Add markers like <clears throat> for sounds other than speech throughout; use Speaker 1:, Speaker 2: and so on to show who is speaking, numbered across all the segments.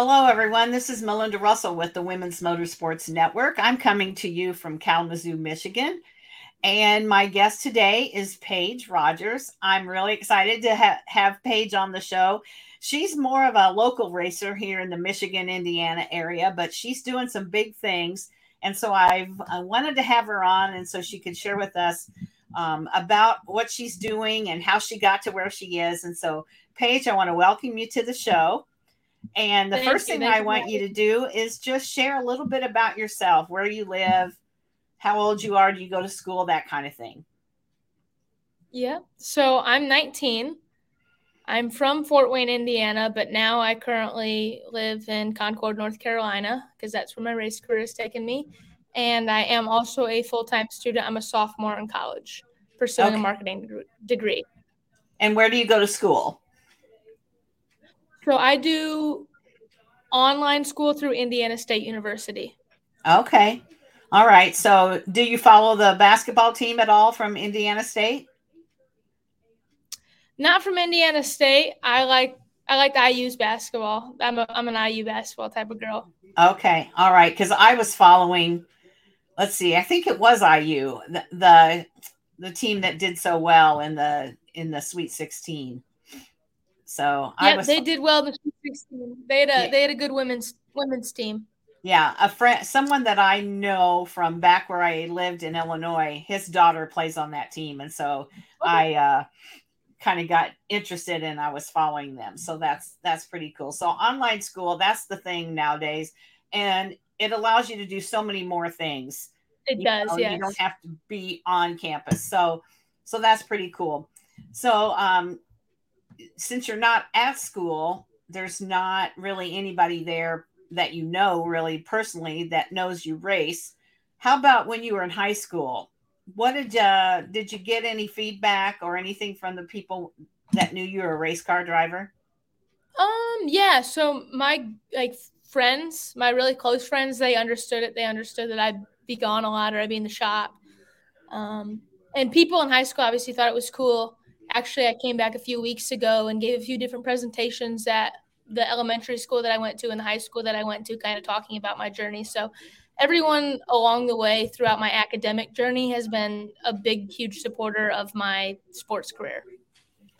Speaker 1: Hello, everyone. This is Melinda Russell with the Women's Motorsports Network. I'm coming to you from Kalamazoo, Michigan. And my guest today is Paige Rogers. I'm really excited to ha- have Paige on the show. She's more of a local racer here in the Michigan, Indiana area, but she's doing some big things. And so I've I wanted to have her on, and so she could share with us um, about what she's doing and how she got to where she is. And so, Paige, I want to welcome you to the show. And the
Speaker 2: Thank
Speaker 1: first
Speaker 2: you.
Speaker 1: thing
Speaker 2: Thank
Speaker 1: I
Speaker 2: you.
Speaker 1: want you to do is just share a little bit about yourself, where you live, how old you are, do you go to school, that kind of thing.
Speaker 2: Yeah. So I'm 19. I'm from Fort Wayne, Indiana, but now I currently live in Concord, North Carolina, because that's where my race career has taken me. And I am also a full time student. I'm a sophomore in college, pursuing
Speaker 1: Okay.
Speaker 2: a marketing degree.
Speaker 1: And where do you go to school?
Speaker 2: So I do online school through Indiana State University.
Speaker 1: Okay. All right. So, do you follow the basketball team at all from Indiana State?
Speaker 2: Not from Indiana State. I like I like the IU's basketball. I'm a, I'm an IU basketball type of girl.
Speaker 1: Okay. All right. Because I was following, let's see, I think it was IU, the, the the team that did so well in the in the Sweet 16. So I
Speaker 2: Yeah,
Speaker 1: was
Speaker 2: they did well the Sweet 16. They had a
Speaker 1: Yeah.
Speaker 2: they had a good women's women's team.
Speaker 1: Yeah, a friend, someone that I know from back where I lived in Illinois, his daughter plays on that team, and so I uh, kind of got interested and I was following them. So that's that's pretty cool. So online school, that's the thing nowadays, and it allows you to do so many more things.
Speaker 2: It
Speaker 1: You
Speaker 2: does, yes.
Speaker 1: You don't have to be on campus, so so that's pretty cool. So um, since you're not at school, there's not really anybody there that you know really personally that knows you race. How about when you were in high school? What did uh did you get any feedback or anything from the people that knew you were a race car driver?
Speaker 2: Um, yeah. So my like friends, my really close friends, they understood it. They understood that I'd be gone a lot or I'd be in the shop. Um, and people in high school obviously thought it was cool. Actually, I came back a few weeks ago and gave a few different presentations at the elementary school that I went to and the high school that I went to, kind of talking about my journey. So everyone along the way throughout my academic journey has been a big, huge supporter of my sports career.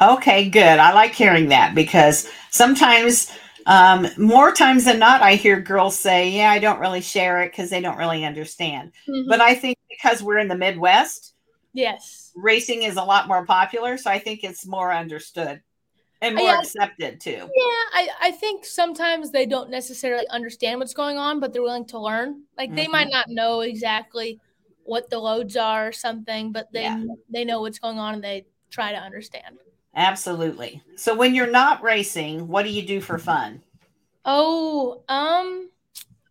Speaker 1: Okay, good. I like hearing that because sometimes, um, more times than not, I hear girls say, Yeah, I don't really share it because they don't really understand. But I think because we're in the Midwest,
Speaker 2: yes.
Speaker 1: racing is a lot more popular. So I think it's more understood and more
Speaker 2: Yeah.
Speaker 1: accepted too.
Speaker 2: Yeah, I, I think sometimes they don't necessarily understand what's going on, but they're willing to learn. Like they
Speaker 1: Mhm.
Speaker 2: might not know exactly what the loads are or something, but they
Speaker 1: Yeah.
Speaker 2: they know what's going on and they try to understand.
Speaker 1: Absolutely. So when you're not racing, what do you do for fun?
Speaker 2: Oh, um,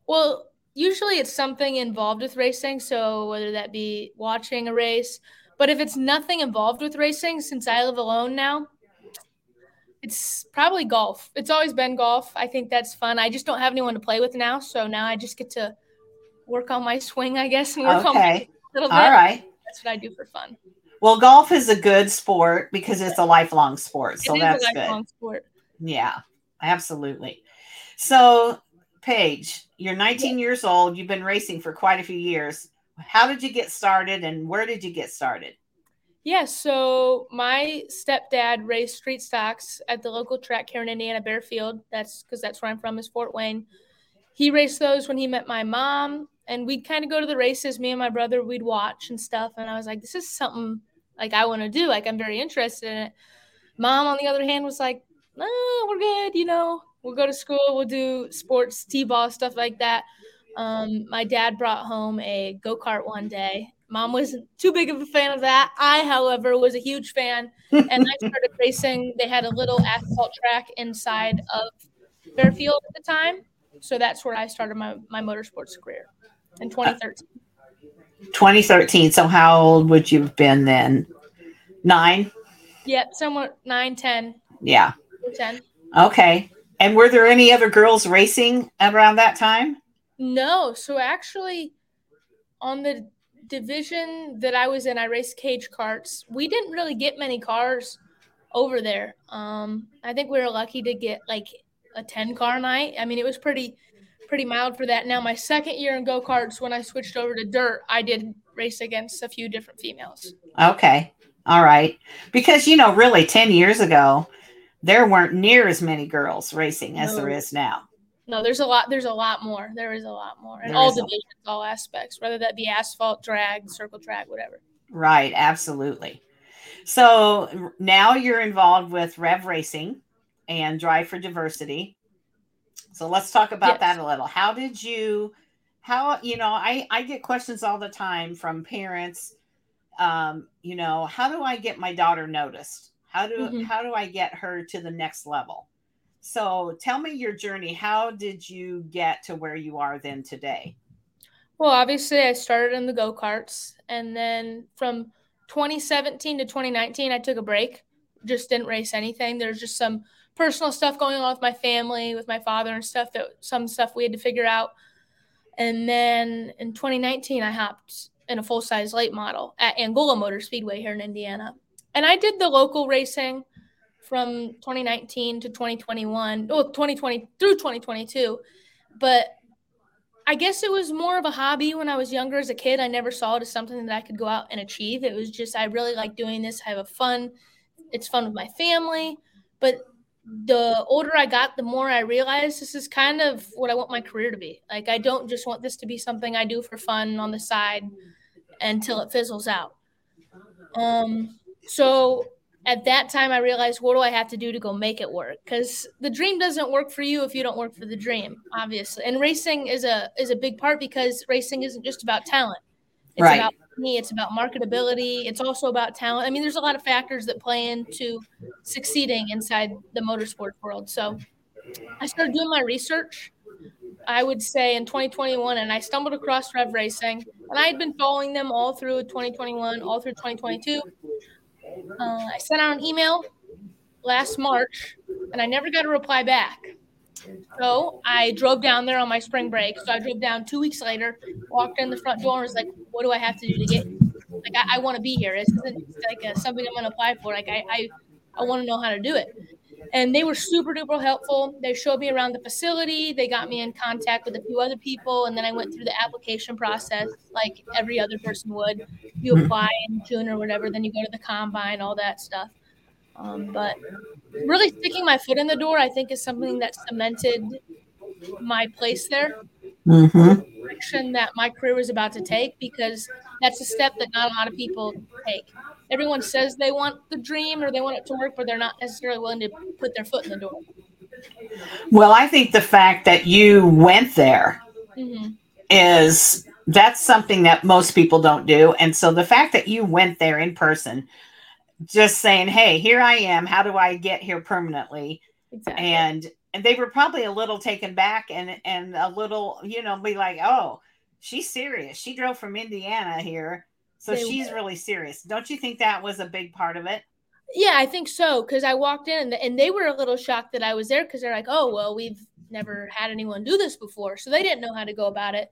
Speaker 2: well, usually it's something involved with racing. So whether that be watching a race, but if it's nothing involved with racing, since I live alone now, it's probably golf. It's always been golf. I think that's fun. I just don't have anyone to play with now, so now I just get to work on my swing, I guess, and work on my
Speaker 1: Okay. <laughs>
Speaker 2: little bit.
Speaker 1: All right.
Speaker 2: That's what I do for fun.
Speaker 1: Well, golf is a good sport because it's a lifelong sport. So that's
Speaker 2: a
Speaker 1: good.
Speaker 2: sport.
Speaker 1: Yeah, absolutely. So, Paige, you're 19 years old. You've been racing for quite a few years. How did you get started and where did you get started?
Speaker 2: Yeah, so my stepdad raced street stocks at the local track here in Indiana, Baer Field. That's because that's where I'm from, is Fort Wayne. He raced those when he met my mom, and we'd kind of go to the races. Me and my brother, we'd watch and stuff. And I was like, this is something like I want to do. Like I'm very interested in it. Mom, on the other hand, was like, oh, we're good. You know, we'll go to school, we'll do sports, t-ball, stuff like that. Um, my dad brought home a go-kart one day. Mom wasn't too big of a fan of that. I, however, was a huge fan, and I <laughs> started racing. They had a little asphalt track inside of Baer Field at the time, so that's where I started my, my motorsports career in 2013.
Speaker 1: 2013. So, how old would you have been then? Nine?
Speaker 2: Yep, somewhat 9, 10,
Speaker 1: Yeah.
Speaker 2: 10.
Speaker 1: Okay. And were there any other girls racing around that time?
Speaker 2: No, so actually, on the division that I was in, I raced cage karts. We didn't really get many cars over there. Um, I think we were lucky to get like a 10 car night. I mean, it was pretty pretty mild for that. Now my second year in go-karts when I switched over to dirt, I did race against a few different females.
Speaker 1: Okay. All right. Because you know, really 10 years ago, there weren't near as many girls racing as no. there is now.
Speaker 2: No, there's a lot. There's a lot more. There is a lot more in all divisions, a- all aspects, whether that be asphalt, drag, circle track, whatever.
Speaker 1: Right. Absolutely. So now you're involved with Rev Racing and Drive for Diversity. So let's talk about yes. that a little. How did you? How you know? I I get questions all the time from parents. Um, you know, how do I get my daughter noticed? How do mm-hmm. how do I get her to the next level? So tell me your journey. How did you get to where you are then today?
Speaker 2: Well, obviously I started in the go-karts and then from 2017 to 2019 I took a break. Just didn't race anything. There's just some personal stuff going on with my family, with my father and stuff that some stuff we had to figure out. And then in 2019 I hopped in a full-size late model at Angola Motor Speedway here in Indiana. And I did the local racing from 2019 to 2021, oh, 2020 through 2022. But I guess it was more of a hobby when I was younger as a kid. I never saw it as something that I could go out and achieve. It was just, I really like doing this. I have a fun, it's fun with my family. But the older I got, the more I realized this is kind of what I want my career to be. Like, I don't just want this to be something I do for fun on the side until it fizzles out. Um, so at that time i realized what do i have to do to go make it work? Because the dream doesn't work for you if you don't work for the dream obviously. And racing is a is a big part because racing isn't just about talent. It's right. about me it's about marketability it's also about talent. I mean there's a lot of factors that play into succeeding inside the motorsports world. So i started doing my research i would say in 2021 and i stumbled across rev racing and i had been following them all through 2021 all through 2022 uh, I sent out an email last March and I never got a reply back. So I drove down there on my spring break. So I drove down two weeks later, walked in the front door, and was like, "What do I have to do to get? Like, I, I want to be here. This isn't like a, something I'm going to apply for. Like, I, I, I want to know how to do it." And they were super duper helpful. They showed me around the facility. They got me in contact with a few other people, and then I went through the application process like every other person would. You mm-hmm. apply in June or whatever, then you go to the combine, all that stuff. Um, but really sticking my foot in the door, I think, is something that cemented my place there. Mm-hmm. Direction that my career was about to take because that's a step that not a lot of people take everyone says they want the dream or they want it to work, but they're not necessarily willing to put their foot in the door.
Speaker 1: Well, I think the fact that you went there mm-hmm. is that's something that most people don't do. And so the fact that you went there in person, just saying, Hey, here I am. How do I get here permanently? Exactly. And and they were probably a little taken back and and a little, you know, be like, Oh, she's serious. She drove from Indiana here so she's really serious. Don't you think that was a big part of it?
Speaker 2: Yeah, I think so. Because I walked in and, and they were a little shocked that I was there because they're like, oh, well, we've never had anyone do this before. So they didn't know how to go about it.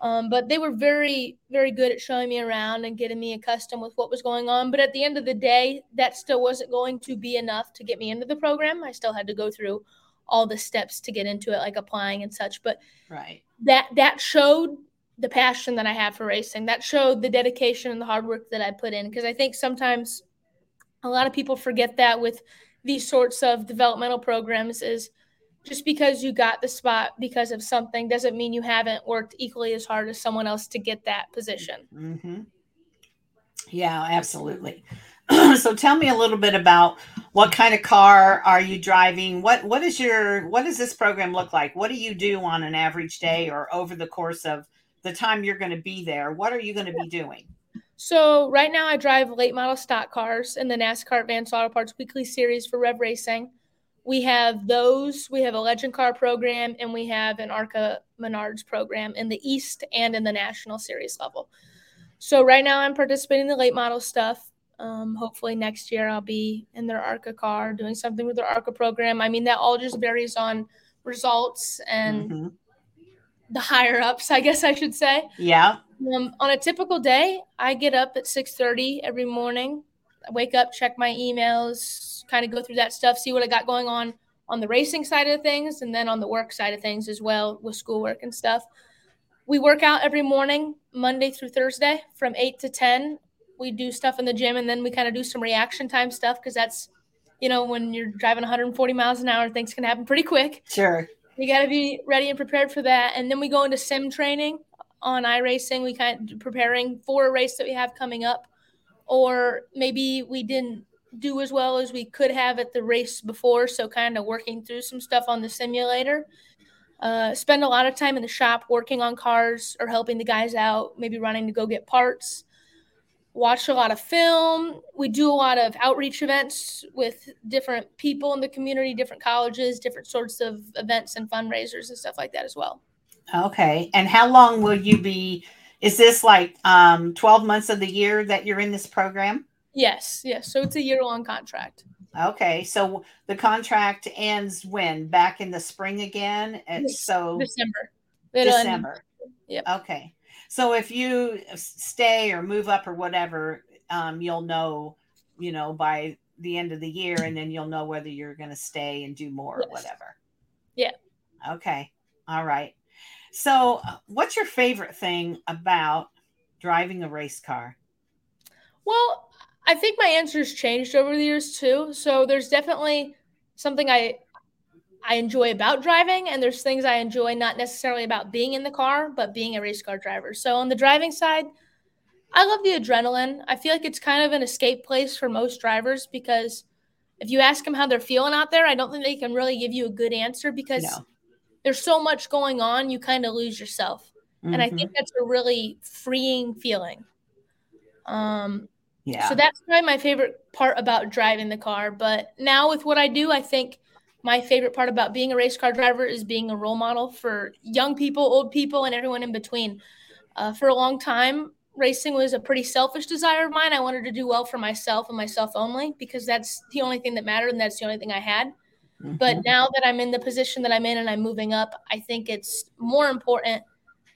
Speaker 2: Um, but they were very, very good at showing me around and getting me accustomed with what was going on. But at the end of the day, that still wasn't going to be enough to get me into the program. I still had to go through all the steps to get into it, like applying and such. But
Speaker 1: right,
Speaker 2: that that showed the passion that I have for racing. That showed the dedication and the hard work that I put in. Because I think sometimes a lot of people forget that with these sorts of developmental programs is just because you got the spot because of something doesn't mean you haven't worked equally as hard as someone else to get that position.
Speaker 1: Mm-hmm. Yeah, absolutely. <clears throat> so tell me a little bit about what kind of car are you driving? What what is your what does this program look like? What do you do on an average day or over the course of the time you're going to be there, what are you going to be doing?
Speaker 2: So right now I drive late model stock cars in the NASCAR Advanced Auto Parts Weekly Series for Rev Racing. We have those. We have a Legend Car program, and we have an ARCA Menards program in the East and in the National Series level. So right now I'm participating in the late model stuff. Um, hopefully next year I'll be in their ARCA car doing something with their ARCA program. I mean that all just varies on results and mm-hmm the higher ups, I guess I should say.
Speaker 1: Yeah.
Speaker 2: Um, on a typical day, I get up at 6:30 every morning. I wake up, check my emails, kind of go through that stuff, see what I got going on on the racing side of things and then on the work side of things as well with schoolwork and stuff. We work out every morning, Monday through Thursday from 8 to 10. We do stuff in the gym and then we kind of do some reaction time stuff because that's, you know, when you're driving 140 miles an hour, things can happen pretty quick.
Speaker 1: Sure.
Speaker 2: You got to be ready and prepared for that. And then we go into sim training on iRacing. We kind of preparing for a race that we have coming up, or maybe we didn't do as well as we could have at the race before. So kind of working through some stuff on the simulator. Uh, spend a lot of time in the shop working on cars or helping the guys out, maybe running to go get parts. Watch a lot of film. We do a lot of outreach events with different people in the community, different colleges, different sorts of events and fundraisers and stuff like that as well.
Speaker 1: Okay. And how long will you be? Is this like um, 12 months of the year that you're in this program?
Speaker 2: Yes, yes. So it's a year long contract.
Speaker 1: Okay, so the contract ends when? Back in the spring again? And so
Speaker 2: December.
Speaker 1: It'll December.
Speaker 2: Yep.
Speaker 1: Okay. So if you stay or move up or whatever, um, you'll know, you know, by the end of the year, and then you'll know whether you're going to stay and do more yes. or whatever.
Speaker 2: Yeah.
Speaker 1: Okay. All right. So, uh, what's your favorite thing about driving a race car?
Speaker 2: Well, I think my answers changed over the years too. So there's definitely something I I enjoy about driving, and there's things I enjoy not necessarily about being in the car, but being a race car driver. So on the driving side, I love the adrenaline. I feel like it's kind of an escape place for most drivers because if you ask them how they're feeling out there, I don't think they can really give you a good answer because no. there's so much going on, you kind of lose yourself. Mm-hmm. And I think mm-hmm. that's a really freeing feeling. Um,
Speaker 1: yeah.
Speaker 2: So that's probably my favorite part about driving the car. But now with what I do, I think my favorite part about being a race car driver is being a role model for young people, old people, and everyone in between. Uh, for a long time, racing was a pretty selfish desire of mine. I wanted to do well for myself and myself only because that's the only thing that mattered and that's the only thing I had. Mm-hmm. But now that I'm in the position that I'm in and I'm moving up, I think it's more important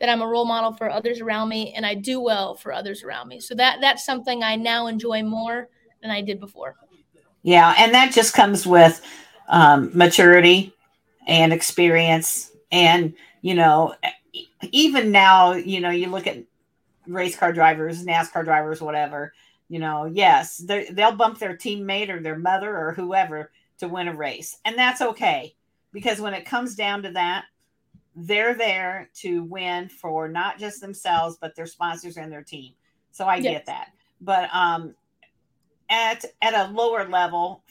Speaker 2: that I'm a role model for others around me and I do well for others around me. So that that's something I now enjoy more than I did before.
Speaker 1: Yeah, and that just comes with um, maturity and experience, and you know, even now, you know, you look at race car drivers, NASCAR drivers, whatever. You know, yes, they'll bump their teammate or their mother or whoever to win a race, and that's okay because when it comes down to that, they're there to win for not just themselves but their sponsors and their team so i yes. get that but um at at a lower level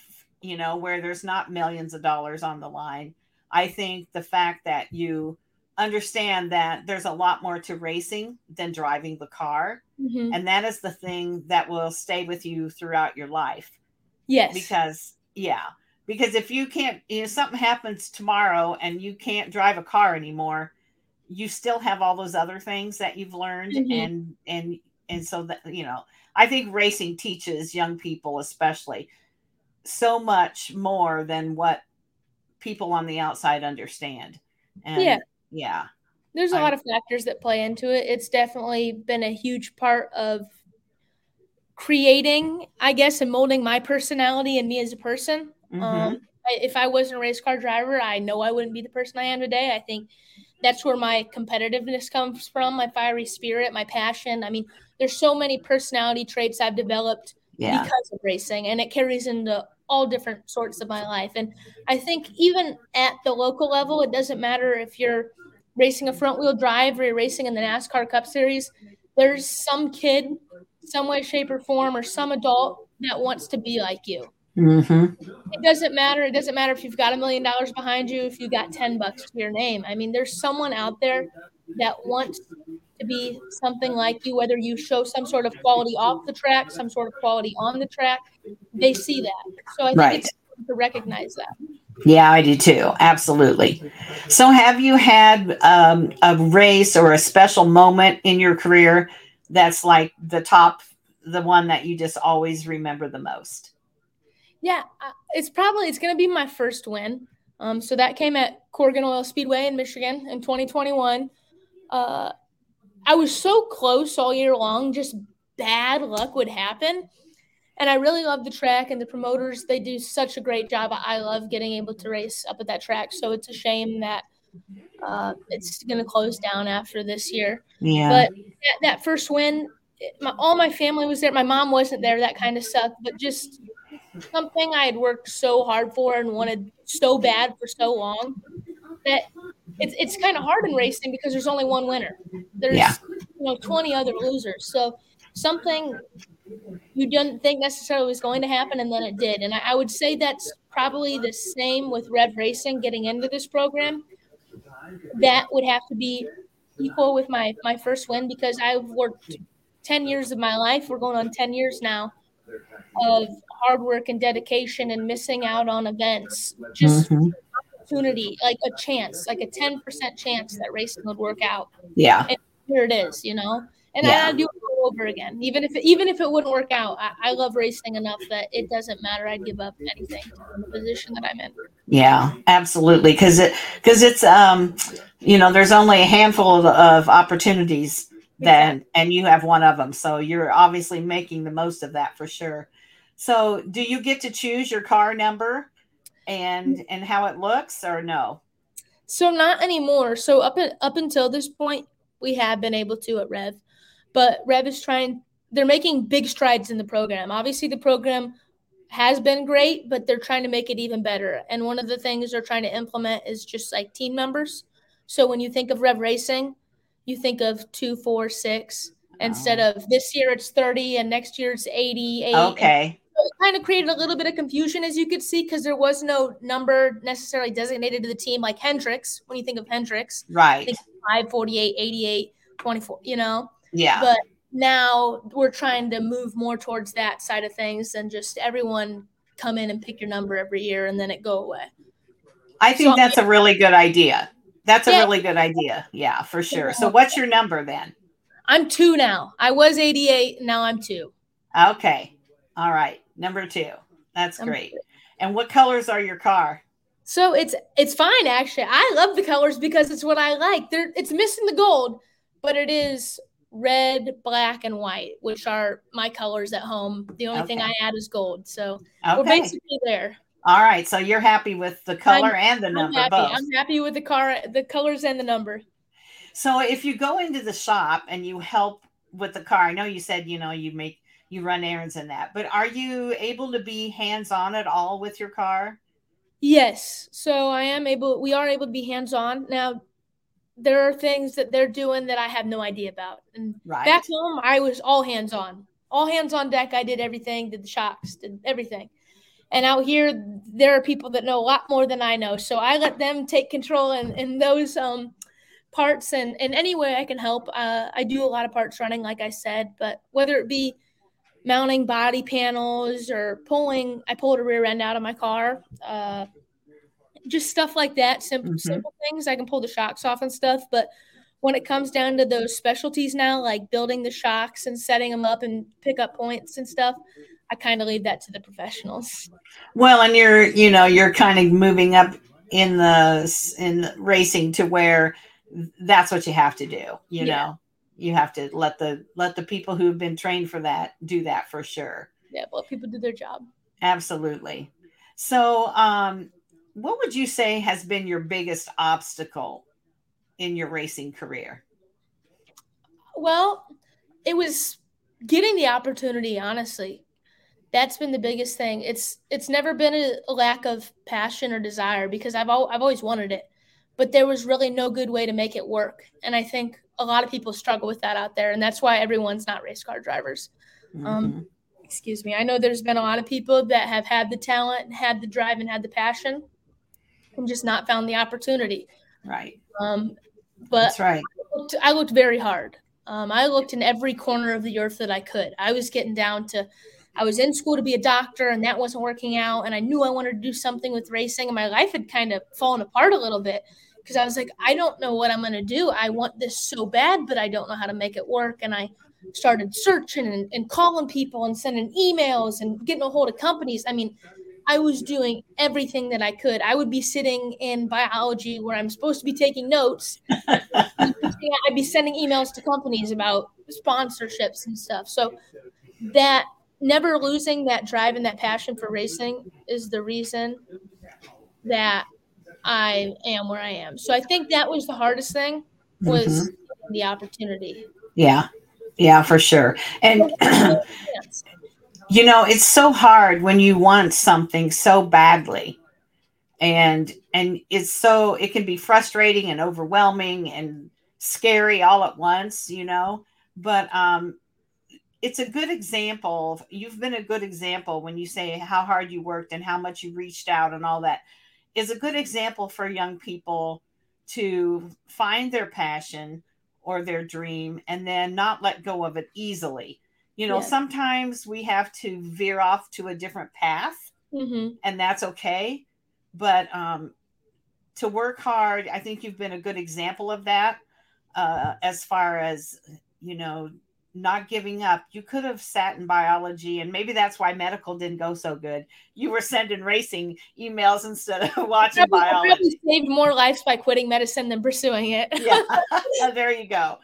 Speaker 1: you know where there's not millions of dollars on the line i think the fact that you understand that there's a lot more to racing than driving the car mm-hmm. and that is the thing that will stay with you throughout your life
Speaker 2: yes
Speaker 1: because yeah because if you can't you know something happens tomorrow and you can't drive a car anymore you still have all those other things that you've learned mm-hmm. and and and so that you know i think racing teaches young people especially so much more than what people on the outside understand and yeah yeah
Speaker 2: there's a I, lot of factors that play into it it's definitely been a huge part of creating i guess and molding my personality and me as a person Mm-hmm. Um, if I wasn't a race car driver, I know I wouldn't be the person I am today. I think that's where my competitiveness comes from, my fiery spirit, my passion. I mean, there's so many personality traits I've developed yeah. because of racing, and it carries into all different sorts of my life. And I think even at the local level, it doesn't matter if you're racing a front wheel drive or you're racing in the NASCAR Cup Series. There's some kid, some way, shape, or form, or some adult that wants to be like you.
Speaker 1: Mm-hmm.
Speaker 2: It doesn't matter. It doesn't matter if you've got a million dollars behind you, if you got 10 bucks to your name. I mean, there's someone out there that wants to be something like you, whether you show some sort of quality off the track, some sort of quality on the track, they see that. So I think right. it's to recognize that.
Speaker 1: Yeah, I do too. Absolutely. So, have you had um, a race or a special moment in your career that's like the top, the one that you just always remember the most?
Speaker 2: Yeah, uh, it's probably it's going to be my first win. Um, so that came at Corgan Oil Speedway in Michigan in 2021. Uh, I was so close all year long, just bad luck would happen. And I really love the track and the promoters. They do such a great job. I love getting able to race up at that track. So it's a shame that uh, it's going to close down after this year.
Speaker 1: Yeah.
Speaker 2: But that, that first win, my, all my family was there. My mom wasn't there, that kind of stuff. But just something I had worked so hard for and wanted so bad for so long that it's it's kind of hard in racing because there's only one winner. There's
Speaker 1: Yeah.
Speaker 2: you know 20 other losers. So something you didn't think necessarily was going to happen, and then it did. And I, I would say that's probably the same with Rev Racing getting into this program. That would have to be equal with my my first win because I've worked 10 years of my life. We're going on 10 years now of hard work and dedication and missing out on events. Just
Speaker 1: Mhm.
Speaker 2: Opportunity, like a chance, like a 10% chance that racing would work out.
Speaker 1: Yeah.
Speaker 2: Here it is, you know? And
Speaker 1: Yeah.
Speaker 2: I do it all over again. Even if it, even if it wouldn't work out, I, I love racing enough that it doesn't matter. I'd give up anything in the position that I'm in.
Speaker 1: Yeah, absolutely. Because it because it's um, you know, there's only a handful of, of opportunities then, and you have one of them. So you're obviously making the most of that for sure. So, do you get to choose your car number and mm. and how it looks, or no?
Speaker 2: So not anymore. So up up until this point, we have been able to at Rev, but Rev is trying. They're making big strides in the program. Obviously, the program has been great, but they're trying to make it even better. And one of the things they're trying to implement is just like team members. So when you think of Rev Racing, you think of two, four, six. Oh. Instead of this year it's 30 and next year it's 80, 80.
Speaker 1: Okay.
Speaker 2: It kind of created a little bit of confusion, as you could see, because there was no number necessarily designated to the team like Hendricks. When you think of Hendricks,
Speaker 1: Right.
Speaker 2: think 5, 48, 88, 24, you know?
Speaker 1: Yeah.
Speaker 2: But now we're trying to move more towards that side of things and just everyone come in and pick your number every year and then it go away.
Speaker 1: I think
Speaker 2: so-
Speaker 1: that's a really good idea. That's a
Speaker 2: Yeah.
Speaker 1: really good idea. Yeah, for sure. So, what's your number then?
Speaker 2: I'm two now. I was 88, now I'm two.
Speaker 1: Okay. All right. Number two. That's
Speaker 2: Number
Speaker 1: great. And what colors are your car?
Speaker 2: So it's it's fine actually. I love the colors because it's what I like. There it's missing the gold, but it is red, black, and white, which are my colors at home. The only thing I add is gold. So we're basically there.
Speaker 1: All right. So you're happy with the color and the
Speaker 2: I'm
Speaker 1: number
Speaker 2: happy.
Speaker 1: both.
Speaker 2: I'm happy with the car, the colors and the number.
Speaker 1: So if you go into the shop and you help with the car, I know you said you know you make you run errands and that, but are you able to be hands on at all with your car?
Speaker 2: Yes. So I am able we are able to be hands-on. Now there are things that they're doing that I have no idea about. And
Speaker 1: Right.
Speaker 2: back home I was all hands on. All hands on deck. I did everything, did the shocks, did everything. And out here there are people that know a lot more than I know. So I let them take control in, in those um parts and in any way I can help. Uh, I do a lot of parts running, like I said, but whether it be mounting body panels or pulling, I pulled a rear end out of my car. Uh, just stuff like that, simple,
Speaker 1: Mhm.
Speaker 2: simple things. I can pull the shocks off and stuff. But when it comes down to those specialties now, like building the shocks and setting them up and pick up points and stuff, I kind of leave that to the professionals.
Speaker 1: Well, and you're you know you're kind of moving up in the in racing to where that's what you have to do. You
Speaker 2: Yeah.
Speaker 1: know, you have to let the let the people who've been trained for that do that for sure.
Speaker 2: Yeah, but people do their job.
Speaker 1: Absolutely. So, um, what would you say has been your biggest obstacle in your racing career?
Speaker 2: Well, it was getting the opportunity, honestly. That's been the biggest thing. It's it's never been a, a lack of passion or desire because I've al- I've always wanted it, but there was really no good way to make it work. And I think a lot of people struggle with that out there, and that's why everyone's not race car drivers. Um,
Speaker 1: Mhm.
Speaker 2: Excuse me. I know there's been a lot of people that have had the talent, had the drive, and had the passion, and just not found the opportunity.
Speaker 1: right.
Speaker 2: Um, but
Speaker 1: That's right.
Speaker 2: looked, I looked very hard. Um, I looked in every corner of the earth that I could. I was getting down to, I was in school to be a doctor, and that wasn't working out. And I knew I wanted to do something with racing, and my life had kind of fallen apart a little bit because I was like, I don't know what I'm going to do. I want this so bad, but I don't know how to make it work. And I started searching and, and calling people and sending emails and getting a hold of companies. I mean, I was doing everything that I could. I would be sitting in biology where I'm supposed to be taking notes. <laughs> I'd be sending emails to companies about sponsorships and stuff. So that never losing that drive and that passion for racing is the reason that I am where I am. So I think that was the hardest thing was mm-hmm. the opportunity.
Speaker 1: Yeah. Yeah, for sure. And <clears throat> you know, it's so hard when you want something so badly. And and it's so it can be frustrating and overwhelming and scary all at once, you know. But um it's a good example. You've been a good example when you say how hard you worked and how much you reached out and all that. Is a good example for young people to find their passion or their dream and then not let go of it easily. You know, sometimes we have to veer off to a different path, mm-hmm. and that's okay. But um, to work hard, I think you've been a good example of that. Uh, as far as you know, not giving up. You could have sat in biology, and maybe that's why medical didn't go so good. You were sending racing emails instead of <laughs> watching probably, biology. Probably
Speaker 2: saved more lives by quitting medicine than pursuing it.
Speaker 1: yeah, <laughs> <laughs> there you go.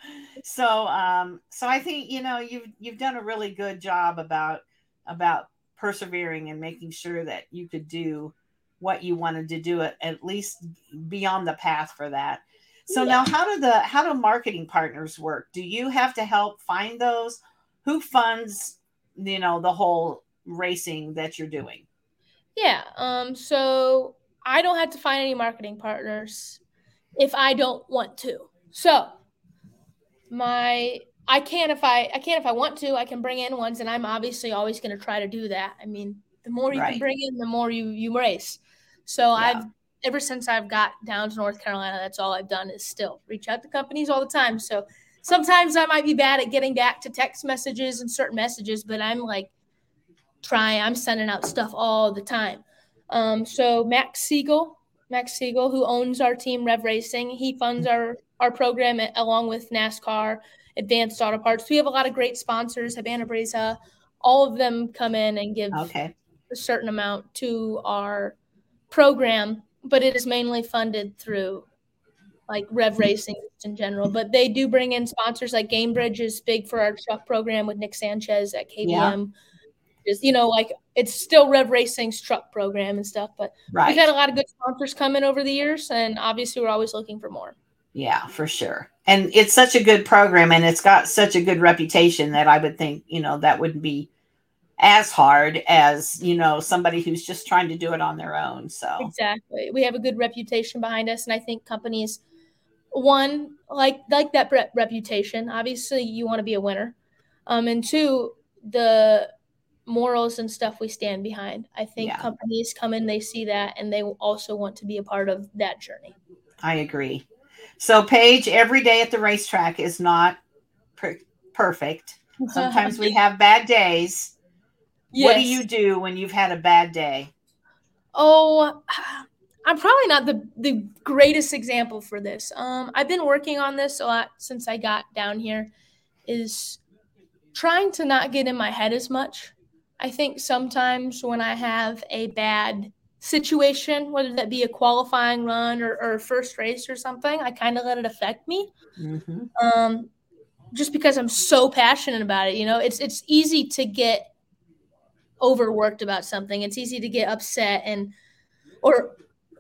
Speaker 1: So, um, so I think you know you've you've done a really good job about about persevering and making sure that you could do what you wanted to do it at least be on the path for that so yeah. now how do the how do marketing partners work? Do you have to help find those? Who funds, you know, the whole racing that you're doing?
Speaker 2: Yeah. Um so I don't have to find any marketing partners if I don't want to. So my I can if I I can if I want to. I can bring in ones, and I'm obviously always going to try to do that. I mean, the more you right. can bring in, the more you you race. So yeah. I've ever since I've got down to North Carolina, that's all I've done is still reach out to companies all the time. So sometimes I might be bad at getting back to text messages and certain messages, but I'm like trying, I'm sending out stuff all the time. Um, so Max Siegel, Max Siegel, who owns our team Rev Racing, he funds our our program at, along with NASCAR, Advanced Auto Parts. We have a lot of great sponsors, Habana Breza. All of them come in and give okay. a certain amount to our program but it is mainly funded through like Rev Racing in general. But they do bring in sponsors like Gainbridge is big for our truck program with Nick Sanchez at KBM. Yeah. Just, you know, like it's still Rev Racing's truck program and stuff. But right. we've had a lot of good sponsors come in over the years, and obviously we're always looking for more.
Speaker 1: Yeah, for sure. And it's such a good program and it's got such a good reputation that I would think, you know, that would be as hard as you know somebody who's just trying to do it on their own so.
Speaker 2: Exactly. We have a good reputation behind us and i think companies one like like that reputation obviously you want to be a winner um and two the morals and stuff we stand behind. I think yeah. companies come in they see that and they also want to be a part of that journey.
Speaker 1: I agree. So paige every day at the racetrack is not per- perfect. <laughs> Sometimes we have bad days Yes. What do you do when you've had a bad day?
Speaker 2: Oh, <sighs> I'm probably not the the greatest example for this. Um, I've been working on this a lot since I got down here. Is trying to not get in my head as much. I think sometimes when I have a bad situation, whether that be a qualifying run or, or first race or something, I kind of let it affect me. Mm-hmm. Um, just because I'm so passionate about it, you know, it's it's easy to get overworked about something. It's easy to get upset and or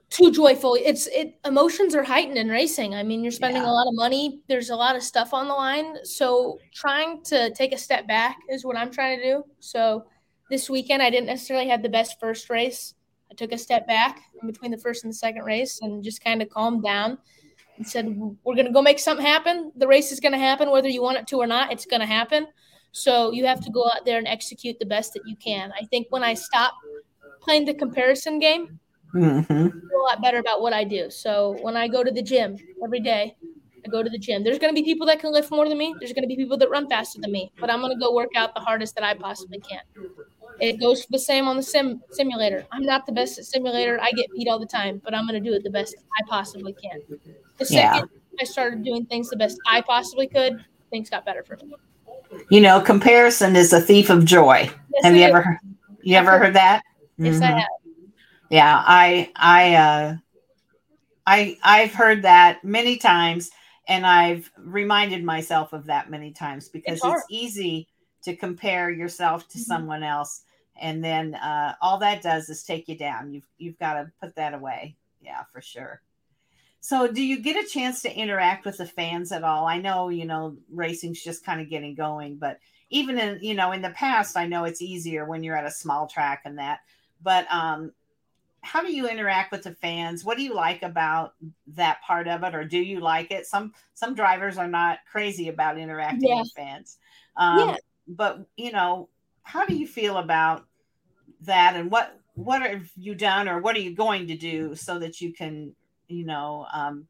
Speaker 2: too joyful. It's it emotions are heightened in racing. I mean, you're spending yeah. a lot of money. There's a lot of stuff on the line. So trying to take a step back is what I'm trying to do. So this weekend I didn't necessarily have the best first race. I took a step back in between the first and the second race and just kind of calmed down and said, We're gonna go make something happen. The race is gonna happen, whether you want it to or not, it's gonna happen. So you have to go out there and execute the best that you can. I think when I stop playing the comparison game, mm-hmm. I feel a lot better about what I do. So when I go to the gym every day, I go to the gym. There's going to be people that can lift more than me. There's going to be people that run faster than me, but I'm going to go work out the hardest that I possibly can. It goes the same on the sim simulator. I'm not the best at simulator. I get beat all the time, but I'm going to do it the best I possibly can. The second yeah. I started doing things the best I possibly could, things got better for me
Speaker 1: you know, comparison is a thief of joy. Yes, have you ever you ever heard that?
Speaker 2: Yes, mm-hmm. I have.
Speaker 1: Yeah, I I uh I I've heard that many times and I've reminded myself of that many times because it's, it's easy to compare yourself to mm-hmm. someone else and then uh, all that does is take you down you've you've got to put that away yeah for sure so do you get a chance to interact with the fans at all i know you know racing's just kind of getting going but even in you know in the past i know it's easier when you're at a small track and that but um how do you interact with the fans what do you like about that part of it or do you like it some some drivers are not crazy about interacting yeah. with fans um, yeah. but you know how do you feel about that and what what have you done or what are you going to do so that you can you know um,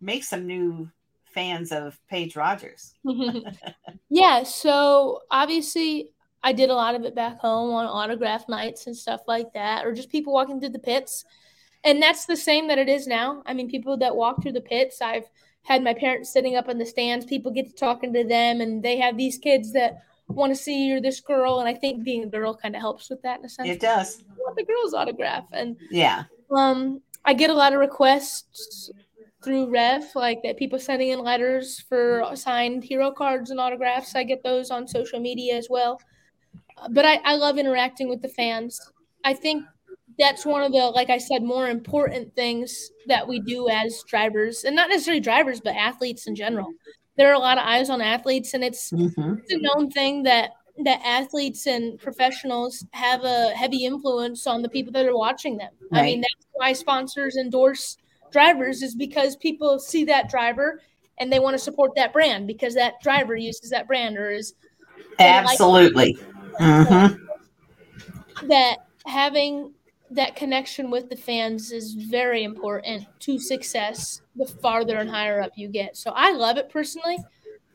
Speaker 1: make some new fans of paige rogers <laughs> <laughs>
Speaker 2: yeah so obviously i did a lot of it back home on autograph nights and stuff like that or just people walking through the pits. And that's the same that it is now. I mean people that walk through the pits i've had my parents sitting up in the stands people get to talking to them and they have these kids that want to see you're this girl, and I think being a girl kind of helps with that in a sense.
Speaker 1: It does.
Speaker 2: I want the girl's autograph, and
Speaker 1: yeah,
Speaker 2: um, I get a lot of requests through Rev, like that people sending in letters for signed hero cards and autographs. I get those on social media as well. But I, I love interacting with the fans. I think that's one of the, like I said, more important things that we do as drivers, and not necessarily drivers, but athletes in general there are a lot of eyes on athletes, and it's, mm-hmm. it's a known thing that that athletes and professionals have a heavy influence on the people that are watching them. Right. I mean, that's why sponsors endorse drivers is because people see that driver and they want to support that brand because that driver uses that brand or is
Speaker 1: absolutely mm-hmm.
Speaker 2: that having that connection with the fans is very important to success the farther and higher up you get. So I love it personally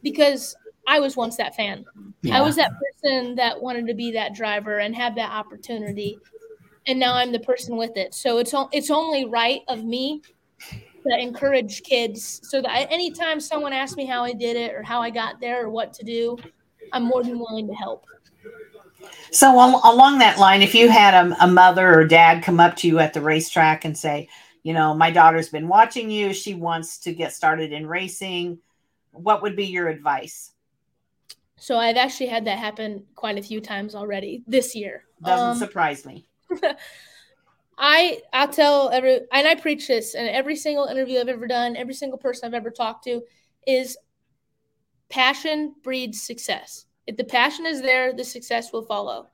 Speaker 2: because I was once that fan. Yeah. I was that person that wanted to be that driver and have that opportunity. And now I'm the person with it. So it's it's only right of me to encourage kids so that anytime someone asks me how I did it or how I got there or what to do, I'm more than willing to help.
Speaker 1: So along that line, if you had a, a, mother or dad come up to you at the racetrack and say, you know, my daughter's been watching you, she wants to get started in racing, what would be your advice?
Speaker 2: So I've actually had that happen quite a few times already this year.
Speaker 1: Doesn't um, surprise me. <laughs>
Speaker 2: I I'll tell every and I preach this in every single interview I've ever done, every single person I've ever talked to is passion breeds success. If the passion is there, the success will follow.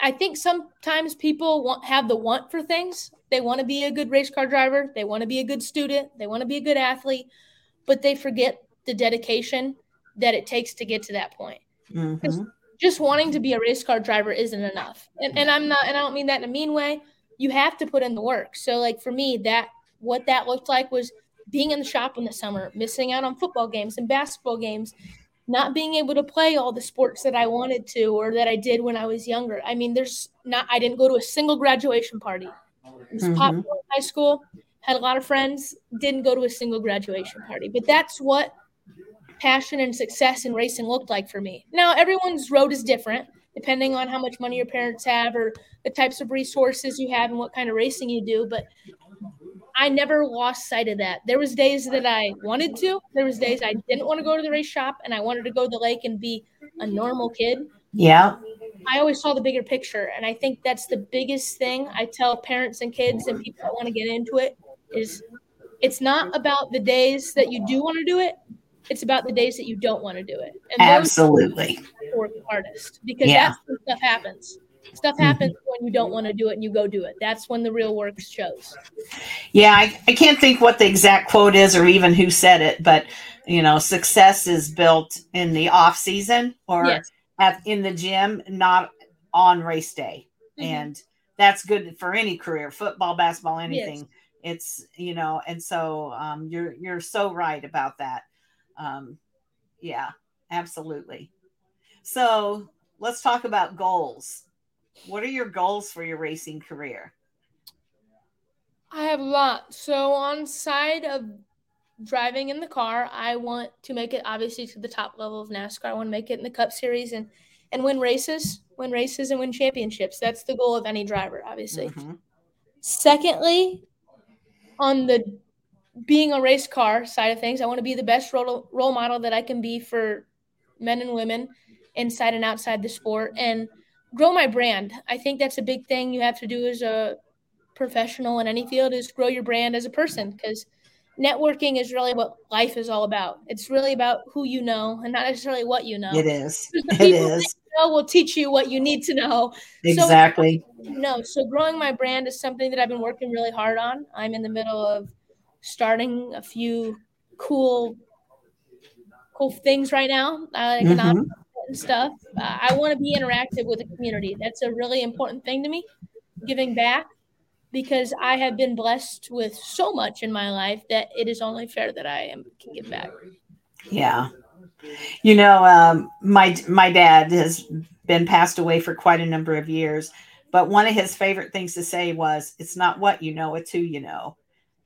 Speaker 2: I think sometimes people want have the want for things. They want to be a good race car driver, they want to be a good student, they want to be a good athlete, but they forget the dedication that it takes to get to that point. Mm-hmm. Just wanting to be a race car driver isn't enough. And, and I'm not and I don't mean that in a mean way. You have to put in the work. So like for me, that what that looked like was being in the shop in the summer, missing out on football games and basketball games, not being able to play all the sports that I wanted to or that I did when I was younger. I mean, there's not, I didn't go to a single graduation party. It was mm-hmm. popular in high school, had a lot of friends, didn't go to a single graduation party. But that's what passion and success in racing looked like for me. Now, everyone's road is different depending on how much money your parents have or the types of resources you have and what kind of racing you do. But I never lost sight of that. There was days that I wanted to. There was days I didn't want to go to the race shop and I wanted to go to the lake and be a normal kid.
Speaker 1: Yeah.
Speaker 2: I always saw the bigger picture and I think that's the biggest thing I tell parents and kids and people that want to get into it is it's not about the days that you do want to do it. It's about the days that you don't want to do it.
Speaker 1: And Absolutely.
Speaker 2: Work hardest because yeah. that's when stuff happens. Stuff mm-hmm. happens mm-hmm. when you don't want to do it and you go do it. That's when the real work shows.
Speaker 1: Yeah, I, I can't think what the exact quote is or even who said it, but you know, success is built in the off season or yes. at, in the gym, not on race day. Mm-hmm. And that's good for any career, football, basketball, anything. Yes. It's, you know, and so um, you're, you're so right about that. Um, yeah, absolutely. So let's talk about goals. What are your goals for your racing career?
Speaker 2: I have a lot. So on side of driving in the car, I want to make it obviously to the top level of NASCAR. I want to make it in the Cup Series and and win races, win races and win championships. That's the goal of any driver, obviously. Mm-hmm. Secondly, on the being a race car side of things, I want to be the best role, role model that I can be for men and women inside and outside the sport and grow my brand. I think that's a big thing you have to do as a professional in any field is grow your brand as a person because networking is really what life is all about. It's really about who you know and not necessarily what you know.
Speaker 1: It is. <laughs> It is.
Speaker 2: Know will teach you what you need to know.
Speaker 1: Exactly.
Speaker 2: So, no, so growing my brand is something that I've been working really hard on. I'm in the middle of starting a few cool, cool things right now. I like mm-hmm. stuff. Uh, I want to be interactive with the community. That's a really important thing to me. Giving back because I have been blessed with so much in my life that it is only fair that I am can give back.
Speaker 1: Yeah. You know, um, my my dad has been passed away for quite a number of years, but one of his favorite things to say was, "It's not what you know, it's who you know,"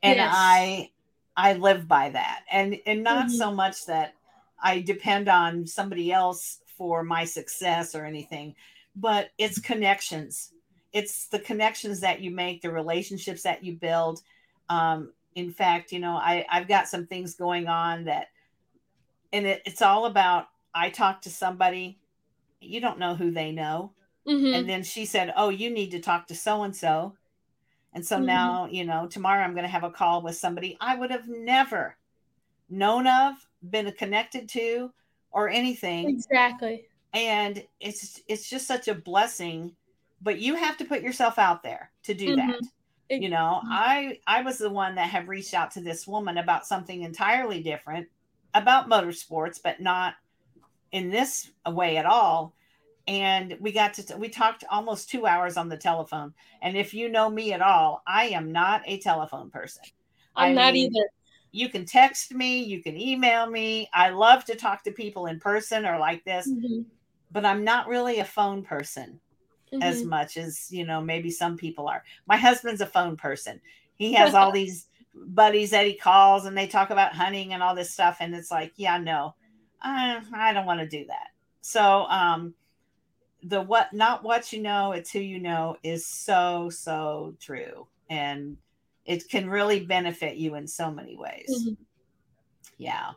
Speaker 1: and yes. I I live by that, and and not mm-hmm. so much that I depend on somebody else for my success or anything, but it's connections it's the connections that you make, the relationships that you build. Um, in fact, you know, I, I've got some things going on that, and it, it's all about I talk to somebody, you don't know who they know. Mm-hmm. And then she said, Oh, you need to talk to so and so. And so mm-hmm. now, you know, tomorrow I'm going to have a call with somebody I would have never known of, been connected to, or anything.
Speaker 2: Exactly.
Speaker 1: And it's it's just such a blessing but you have to put yourself out there to do mm-hmm. that you know mm-hmm. i i was the one that have reached out to this woman about something entirely different about motorsports but not in this way at all and we got to we talked almost two hours on the telephone and if you know me at all i am not a telephone person.
Speaker 2: I'm I not mean, either.
Speaker 1: you can text me you can email me. I love to talk to people in person or like this mm-hmm. but i'm not really a phone person mm-hmm. as much as you know maybe some people are. My husband's a phone person. He <laughs> has all these buddies that he calls and they talk about hunting and all this stuff and it's like yeah no i, I don't want to do that. So um the what not what you know it's who you know is so so true. And it can really benefit you in so many ways. Mm-hmm. yeah.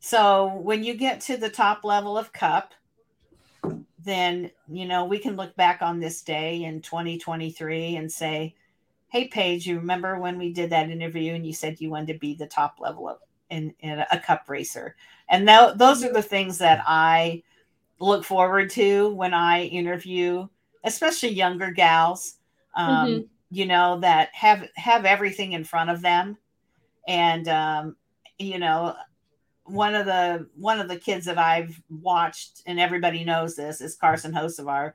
Speaker 1: So when you get to the top level of cup then you know we can look back on this day in 2023 and say hey paige you remember when we did that interview and you said you wanted to be the top level of in, in a cup racer? And th- those are the things that i look forward to when i interview especially younger gals um, mm-hmm. you know that have have everything in front of them and um, you know one of the one of the kids that I've watched, and everybody knows this, is Carson Hocevar.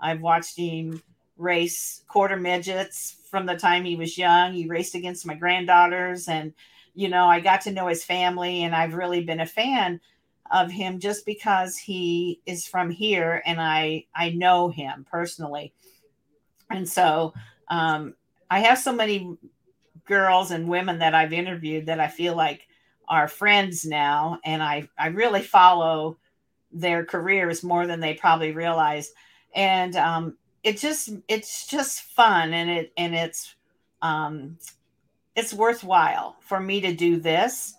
Speaker 1: I've watched him race quarter midgets from the time he was young. He raced against my granddaughters, and you know, I got to know his family, and I've really been a fan of him just because he is from here, and I I know him personally, and so um, I have so many girls and women that I've interviewed that I feel like are friends now. And I, I really follow their careers more than they probably realize. And um, it just it's just fun and it and it's um, it's worthwhile for me to do this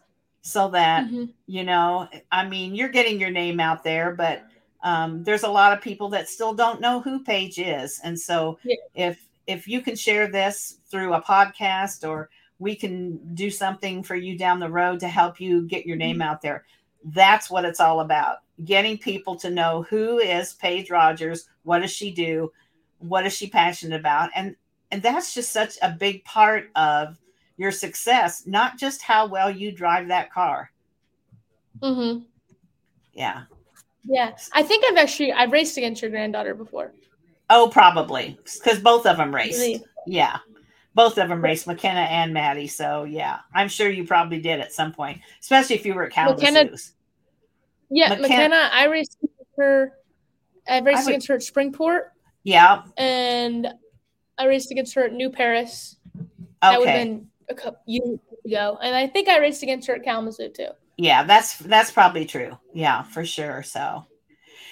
Speaker 1: so that mm-hmm. you know I mean you're getting your name out there, but um, there's a lot of people that still don't know who Paige is, and so yeah. if if you can share this through a podcast or we can do something for you down the road to help you get your name mm-hmm. out there. That's what it's all about. Getting people to know who is Paige Rogers, what does she do, what is she passionate about? And and that's just such a big part of your success, not just how well you drive that car.
Speaker 2: Mhm.
Speaker 1: Yeah.
Speaker 2: Yeah. I think I've actually I've raced against your granddaughter before.
Speaker 1: Oh, probably. Cuz both of them raced. Really? Yeah both of them raced McKenna and Maddie. So yeah, I'm sure you probably did at some point, especially if you were at Kalamazoo.
Speaker 2: Yeah, McKenna, McKenna, I raced her. I raced I would, against her at Springport.
Speaker 1: Yeah,
Speaker 2: and I raced against her at New Paris. Okay. That would have been a couple years ago, and I think I raced against her at Kalamazoo too.
Speaker 1: Yeah, that's that's probably true. Yeah, for sure. So,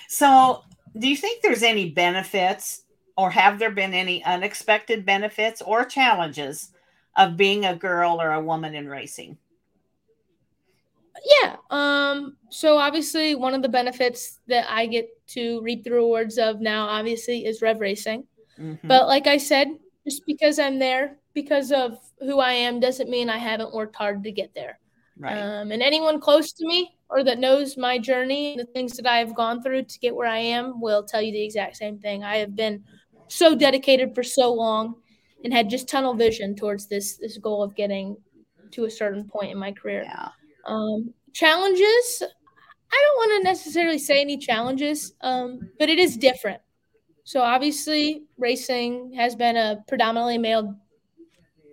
Speaker 1: so do you think there's any benefits or have there been any unexpected benefits or challenges of being a girl or a woman in racing?
Speaker 2: Yeah. Um, so obviously one of the benefits that I get to reap the rewards of now obviously is rev racing. Mm-hmm. But like I said, just because I'm there because of who I am doesn't mean I haven't worked hard to get there. Right. Um, and anyone close to me or that knows my journey and the things that I have gone through to get where I am will tell you the exact same thing. I have been so dedicated for so long and had just tunnel vision towards this this goal of getting to a certain point in my career.
Speaker 1: Yeah.
Speaker 2: Um, challenges, I don't want to necessarily say any challenges, um, but it is different. So obviously, racing has been a predominantly male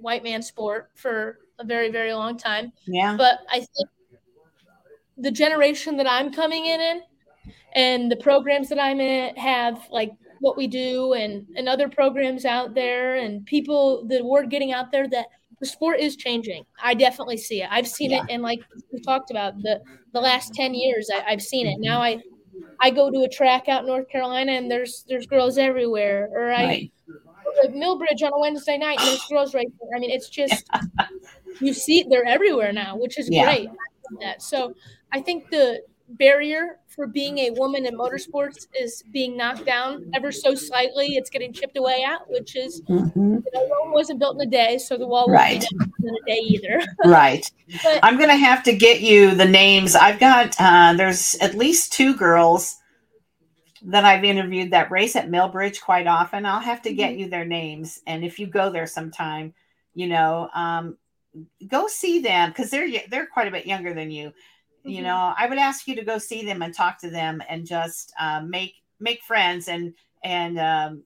Speaker 2: white man sport for a very very long time.
Speaker 1: Yeah.
Speaker 2: But I think the generation that I'm coming in in and the programs that I'm in have like what we do and and other programs out there and people the word getting out there that the sport is changing. I definitely see it. I've seen yeah. it, and like we talked about the the last mm-hmm. ten years, I, have seen it. Now mm-hmm. I I go to a track out in North Carolina, and there's there's girls everywhere. Or I right. To Millbridge on a Wednesday night, and there's girls right there. I mean, it's just you see they're everywhere now, which is yeah. great. That so I think the barrier for being a woman in motorsports is being knocked down ever so slightly. It's getting chipped away at, which is mm-hmm. you know, Rome wasn't built in a day, so the wall right. wasn't in a day either. <laughs>
Speaker 1: right. But, I'm going to have to get you the names. I've got uh, there's at least two girls that I've interviewed that race at Millbridge quite often. I'll have to get mm-hmm. you their names, and if you go there sometime, you know, um, go see them because they're they're quite a bit younger than you you mm-hmm. know i would ask you to go see them and talk to them and just uh, make make friends and and um,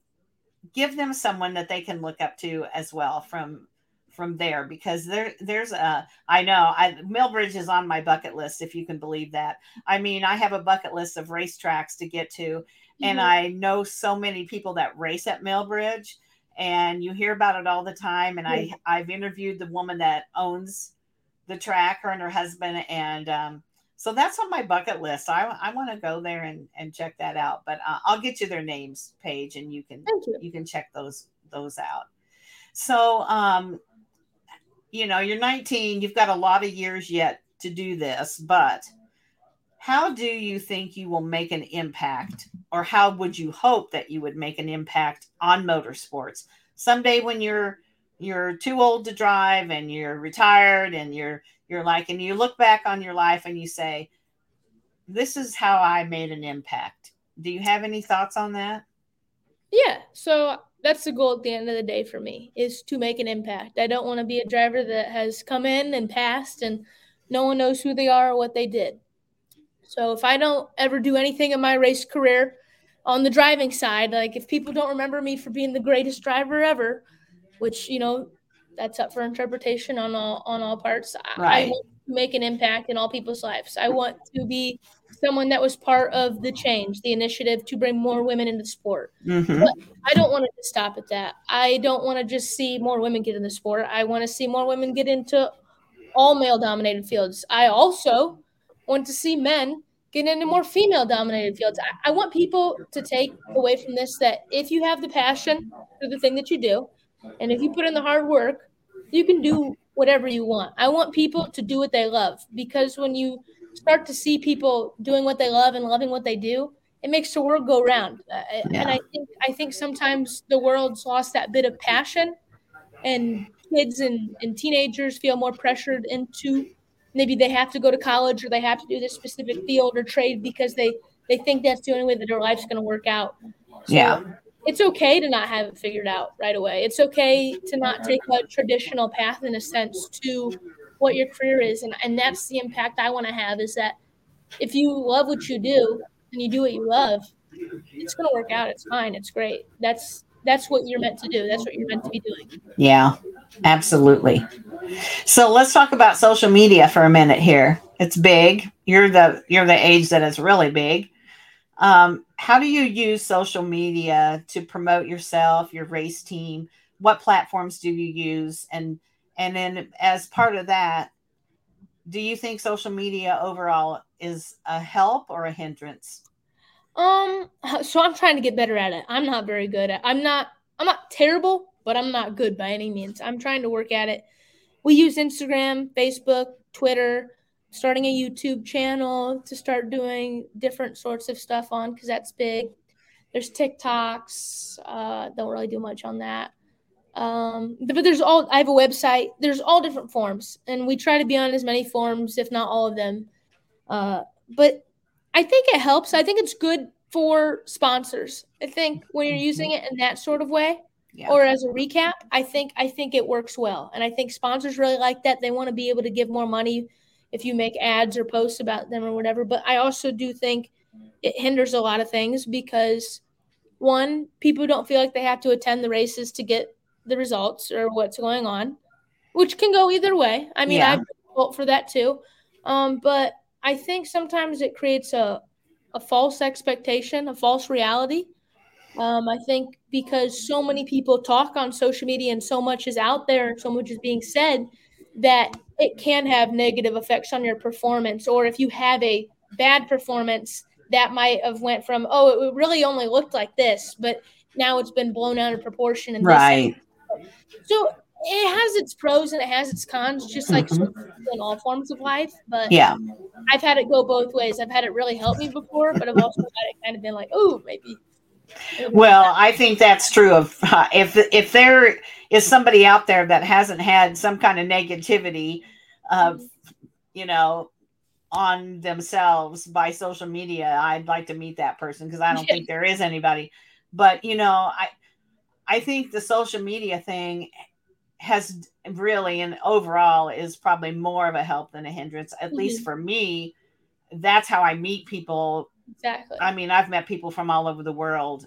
Speaker 1: give them someone that they can look up to as well from from there because there there's a I know I Millbridge is on my bucket list if you can believe that. I mean, I have a bucket list of racetracks to get to mm-hmm. and I know so many people that race at Millbridge and you hear about it all the time and I I've interviewed the woman that owns the track her and her husband and um, so that's on my bucket list. I, I want to go there and, and check that out. But uh, I'll get you their names, Paige, and you can you. you. can check those those out. So um, you know, you're 19. You've got a lot of years yet to do this, but how do you think you will make an impact, or how would you hope that you would make an impact on motorsports someday when you're you're too old to drive and you're retired and you're you're like and you look back on your life and you say this is how i made an impact do you have any thoughts on that
Speaker 2: yeah so that's the goal at the end of the day for me is to make an impact i don't want to be a driver that has come in and passed and no one knows who they are or what they did so if i don't ever do anything in my race career on the driving side like if people don't remember me for being the greatest driver ever which you know that's up for interpretation on all on all parts. Right. I want to make an impact in all people's lives. I want to be someone that was part of the change, the initiative to bring more women into sport. Mm-hmm. But I don't want to stop at that. I don't want to just see more women get in the sport. I want to see more women get into all male dominated fields. I also want to see men get into more female dominated fields. I, I want people to take away from this that if you have the passion for the thing that you do, and if you put in the hard work, you can do whatever you want. I want people to do what they love because when you start to see people doing what they love and loving what they do, it makes the world go round. Uh, yeah. And I think I think sometimes the world's lost that bit of passion, and kids and, and teenagers feel more pressured into maybe they have to go to college or they have to do this specific field or trade because they they think that's the only way that their life's going to work out.
Speaker 1: So, yeah
Speaker 2: it's okay to not have it figured out right away. It's okay to not take a traditional path in a sense to what your career is. And, and that's the impact I want to have is that if you love what you do and you do what you love, it's going to work out. It's fine. It's great. That's, that's what you're meant to do. That's what you're meant to be doing.
Speaker 1: Yeah, absolutely. So let's talk about social media for a minute here. It's big. You're the, you're the age that is really big. Um, how do you use social media to promote yourself, your race team? What platforms do you use? And and then as part of that, do you think social media overall is a help or a hindrance?
Speaker 2: Um, so I'm trying to get better at it. I'm not very good at. I'm not. I'm not terrible, but I'm not good by any means. I'm trying to work at it. We use Instagram, Facebook, Twitter, starting a YouTube channel to start doing different sorts of stuff on because that's big. There's TikToks. Uh, don't really do much on that. Um, but there's all I have a website. There's all different forms, and we try to be on as many forms, if not all of them. Uh, but I think it helps. I think it's good for sponsors. I think when you're using it in that sort of way, yeah. or as a recap, I think I think it works well, and I think sponsors really like that. They want to be able to give more money if you make ads or posts about them or whatever. But I also do think it hinders a lot of things because one, people don't feel like they have to attend the races to get the results or what's going on, which can go either way. I mean, yeah. I've vote for that too. Um, but I think sometimes it creates a, a false expectation, a false reality. Um, I think because so many people talk on social media and so much is out there and so much is being said that it can have negative effects on your performance. Or if you have a bad performance, that might have went from oh it really only looked like this, but now it's been blown out of proportion. And
Speaker 1: right.
Speaker 2: So it has its pros and it has its cons, just like mm-hmm. in all forms of life. But
Speaker 1: yeah,
Speaker 2: I've had it go both ways. I've had it really help me before, but I've also had it kind of been like, oh, maybe.
Speaker 1: Well, I think that's true of uh, if if there is somebody out there that hasn't had some kind of negativity, of you know, on themselves by social media, I'd like to meet that person because I don't think there is anybody. But you know, I I think the social media thing has really and overall is probably more of a help than a hindrance at mm-hmm. least for me that's how i meet people
Speaker 2: exactly
Speaker 1: i mean i've met people from all over the world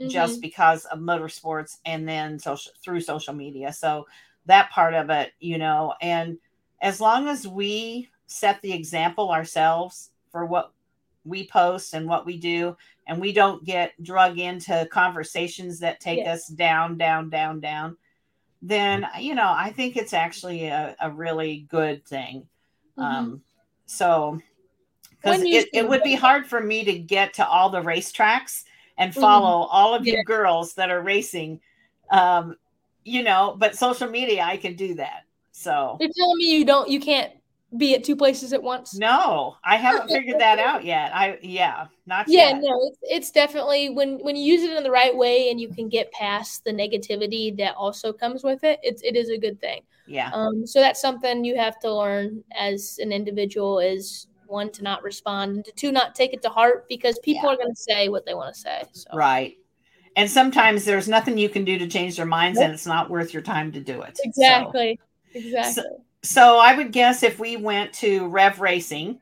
Speaker 1: mm-hmm. just because of motorsports and then social through social media so that part of it you know and as long as we set the example ourselves for what we post and what we do and we don't get drug into conversations that take yes. us down down down down then you know i think it's actually a, a really good thing mm-hmm. um so because it, it would be hard for me to get to all the racetracks and mm-hmm. follow mm-hmm. all of yeah. you girls that are racing um you know but social media i can do that so
Speaker 2: you're telling me you don't you can't be at two places at once?
Speaker 1: No, I haven't figured that out yet. I yeah, not
Speaker 2: yeah,
Speaker 1: yet.
Speaker 2: no, it's, it's definitely when when you use it in the right way and you can get past the negativity that also comes with it. It's it is a good thing.
Speaker 1: Yeah.
Speaker 2: Um. So that's something you have to learn as an individual is one to not respond and to two not take it to heart because people yeah. are going to say what they want to say. So.
Speaker 1: Right. And sometimes there's nothing you can do to change their minds, and it's not worth your time to do it.
Speaker 2: Exactly. So. Exactly.
Speaker 1: So, so I would guess if we went to Rev Racing,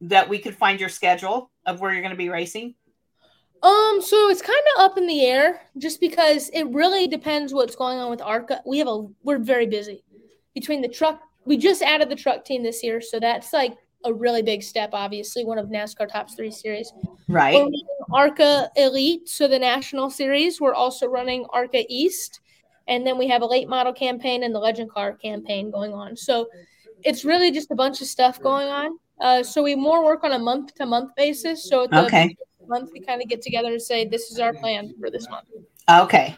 Speaker 1: that we could find your schedule of where you're going to be racing.
Speaker 2: Um, so it's kind of up in the air just because it really depends what's going on with ARCA. We have a we're very busy between the truck. We just added the truck team this year, so that's like a really big step. Obviously, one of NASCAR top three series.
Speaker 1: Right.
Speaker 2: ARCA Elite, so the national series. We're also running ARCA East, and then we have a late model campaign and the legend car campaign going on. So it's really just a bunch of stuff going on. Uh, so we more work on a month to month basis. So
Speaker 1: the okay.
Speaker 2: month we kind of get together and say this is our plan for this month.
Speaker 1: Okay.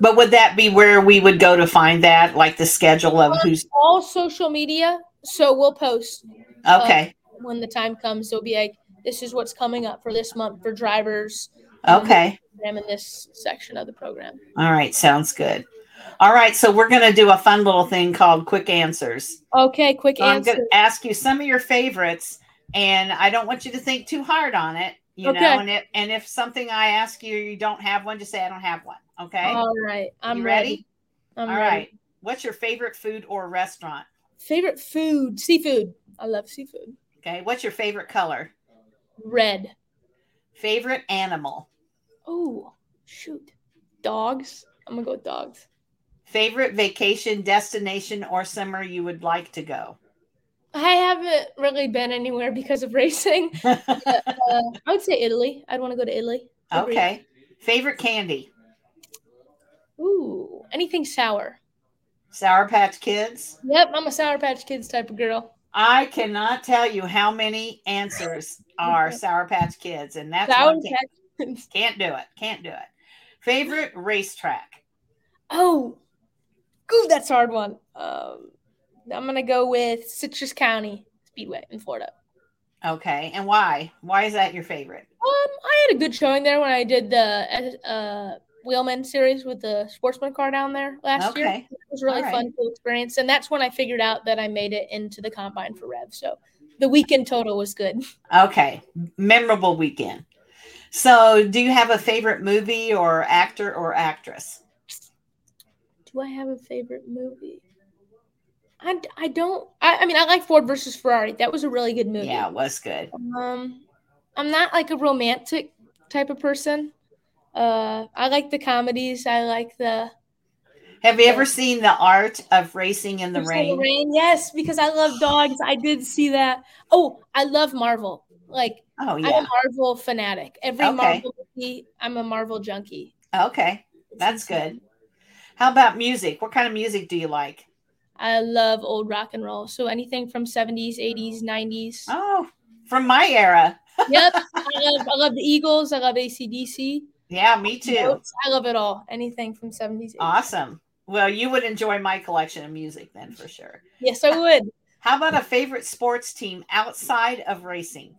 Speaker 1: But would that be where we would go to find that, like the schedule of who's
Speaker 2: all social media? So we'll post.
Speaker 1: Okay.
Speaker 2: Uh, when the time comes, it'll be like this is what's coming up for this month for drivers.
Speaker 1: Okay
Speaker 2: program in this section of the program.
Speaker 1: All right, sounds good. All right, so we're going to do a fun little thing called quick answers.
Speaker 2: Okay, quick
Speaker 1: so
Speaker 2: answers.
Speaker 1: I'm going to ask you some of your favorites, and I don't want you to think too hard on it. You okay. know, and if and if something I ask you you don't have one, just say I don't have one. Okay.
Speaker 2: All right, I'm
Speaker 1: you
Speaker 2: ready.
Speaker 1: ready?
Speaker 2: I'm
Speaker 1: All
Speaker 2: ready.
Speaker 1: right. What's your favorite food or restaurant?
Speaker 2: Favorite food, seafood. I love seafood.
Speaker 1: Okay. What's your favorite color?
Speaker 2: Red.
Speaker 1: Favorite animal?
Speaker 2: Oh, shoot. Dogs. I'm going to go with dogs.
Speaker 1: Favorite vacation destination or summer you would like to go?
Speaker 2: I haven't really been anywhere because of <laughs> racing. <laughs> uh, I would say Italy. I'd want to go to Italy.
Speaker 1: Okay. Favorite candy?
Speaker 2: Ooh, anything sour.
Speaker 1: Sour Patch Kids?
Speaker 2: Yep, I'm a Sour Patch Kids type of girl.
Speaker 1: I cannot tell you how many answers are <laughs> Sour Patch Kids, and that's
Speaker 2: Sour
Speaker 1: Patch <laughs> can't do it. Can't do it. Favorite racetrack?
Speaker 2: Oh, ooh, that's a hard one. Um, I'm gonna go with Citrus County Speedway in Florida.
Speaker 1: Okay, and why? Why is that your favorite?
Speaker 2: Um, I had a good showing there when I did the uh, Wheelman series with the sportsman car down there last
Speaker 1: Okay.
Speaker 2: year. It was really
Speaker 1: All right.
Speaker 2: fun, cool experience, and that's when I figured out that I made it into the combine for Rev. So the weekend total was good. <laughs>
Speaker 1: Okay, memorable weekend. So, do you have a favorite movie or actor or actress?
Speaker 2: Do I have a favorite movie? I, I don't. I, I mean, I like Ford versus Ferrari. That was a really good movie.
Speaker 1: Yeah, it was good.
Speaker 2: Um, I'm not like a romantic type of person. Uh, I like the comedies. I like the
Speaker 1: Have you ever seen the art of racing in the
Speaker 2: Crystal
Speaker 1: rain?
Speaker 2: Yes, because I love dogs. I did see that. Oh, I love Marvel. Like
Speaker 1: Oh
Speaker 2: I'm a Marvel fanatic. Every
Speaker 1: Okay.
Speaker 2: Marvel movie, I'm a Marvel junkie.
Speaker 1: Okay, that's good. How about music? What kind of music do you like?
Speaker 2: I love old rock and roll. So anything from 70s, 80s, 90s.
Speaker 1: Oh, from my era. <laughs>
Speaker 2: Yep. I love I love the Eagles. I love ACDC.
Speaker 1: Yeah, me too.
Speaker 2: I love it all. Anything from 70s. 80s.
Speaker 1: Awesome. Well, you would enjoy my collection of music then for sure.
Speaker 2: Yes, I would. <laughs>
Speaker 1: How about a favorite sports team outside of racing?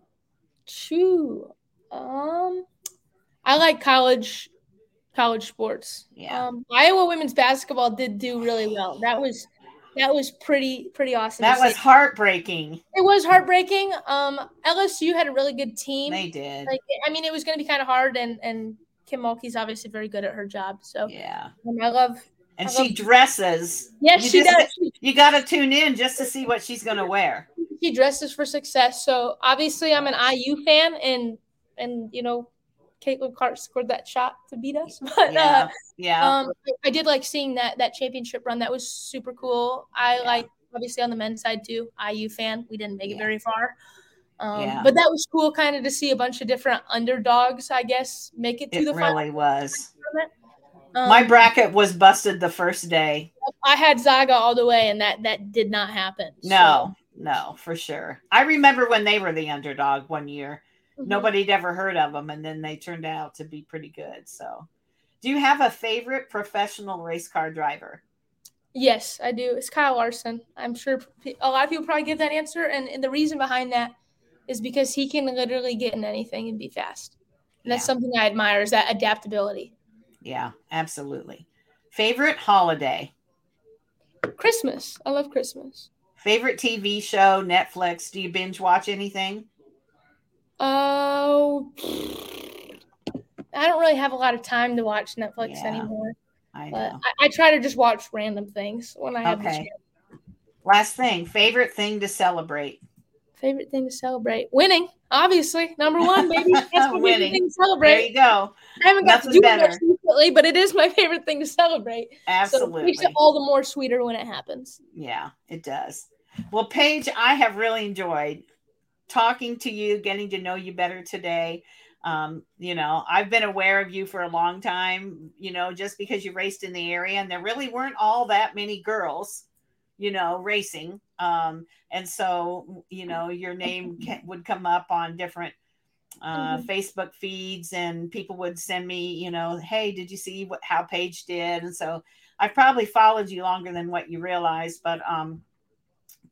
Speaker 2: True. Um, I like college, college sports.
Speaker 1: Yeah.
Speaker 2: Um, Iowa women's basketball did do really well. That was that was pretty pretty awesome.
Speaker 1: That was heartbreaking.
Speaker 2: it was heartbreaking. Um, LSU had a really good team.
Speaker 1: They did.
Speaker 2: Like, I mean, it was going to be kind of hard, and and Kim Mulkey's obviously very good at her job. So
Speaker 1: Yeah.
Speaker 2: um, I love.
Speaker 1: And
Speaker 2: I
Speaker 1: she
Speaker 2: love-
Speaker 1: dresses.
Speaker 2: Yes,
Speaker 1: You
Speaker 2: she
Speaker 1: just-
Speaker 2: does.
Speaker 1: You got to tune in just to see what she's going to wear.
Speaker 2: She dresses for success. So obviously, I'm an IU fan, and and you know, Caitlin Clark scored that shot to beat us. <laughs> But
Speaker 1: Yeah.
Speaker 2: uh,
Speaker 1: Yeah.
Speaker 2: Um, I did like seeing that that championship run. That was super cool. I
Speaker 1: Yeah.
Speaker 2: like obviously on the men's side too. IU fan. We didn't make
Speaker 1: Yeah.
Speaker 2: it very far, um,
Speaker 1: Yeah.
Speaker 2: but that was cool, kind of to see a bunch of different underdogs. I guess make it to
Speaker 1: it
Speaker 2: the final.
Speaker 1: really was.
Speaker 2: Um,
Speaker 1: My bracket was busted the first day.
Speaker 2: I had Zaga all the way, and that that did not happen.
Speaker 1: No, no, for sure. I remember when they were the underdog one year.
Speaker 2: Mhm.
Speaker 1: Nobody'd ever heard of them, and then they turned out to be pretty good. So, do you have a favorite professional race car driver?
Speaker 2: Yes, I do. It's Kyle Larson. I'm sure a lot of people probably give that answer, and, and the reason behind that is because he can literally get in anything and be fast. And that's
Speaker 1: Yeah.
Speaker 2: something I admire is that adaptability.
Speaker 1: Yeah, absolutely. Favorite holiday?
Speaker 2: Christmas. I love Christmas.
Speaker 1: Favorite TV show, Netflix? Do you binge watch anything?
Speaker 2: Oh, I don't really have a lot of time to watch Netflix
Speaker 1: Yeah,
Speaker 2: anymore.
Speaker 1: I know.
Speaker 2: I, I try to just watch random things when I have the
Speaker 1: Okay.
Speaker 2: chance.
Speaker 1: Last thing, favorite thing to celebrate?
Speaker 2: Favorite thing to celebrate? Winning, obviously. Number one, baby. <laughs> That's my
Speaker 1: Winning.
Speaker 2: favorite thing to
Speaker 1: There you go.
Speaker 2: I haven't got
Speaker 1: Nothing
Speaker 2: to do it much
Speaker 1: better.
Speaker 2: recently, but it is my favorite thing to celebrate. So it
Speaker 1: Absolutely.
Speaker 2: makes it all the more sweeter when it happens.
Speaker 1: Yeah, it does. Well, Paige, I have really enjoyed talking to you, getting to know you better today. Um, you know, I've been aware of you for a long time, you know, just because you raced in the area, and there really weren't all that many girls, you know, racing. Um, and so, you know, your name would come up on different uh,
Speaker 2: Mhm.
Speaker 1: Facebook feeds, and people would send me, you know, hey, did you see what how Paige did? And so I've probably followed you longer than what you realize, but um,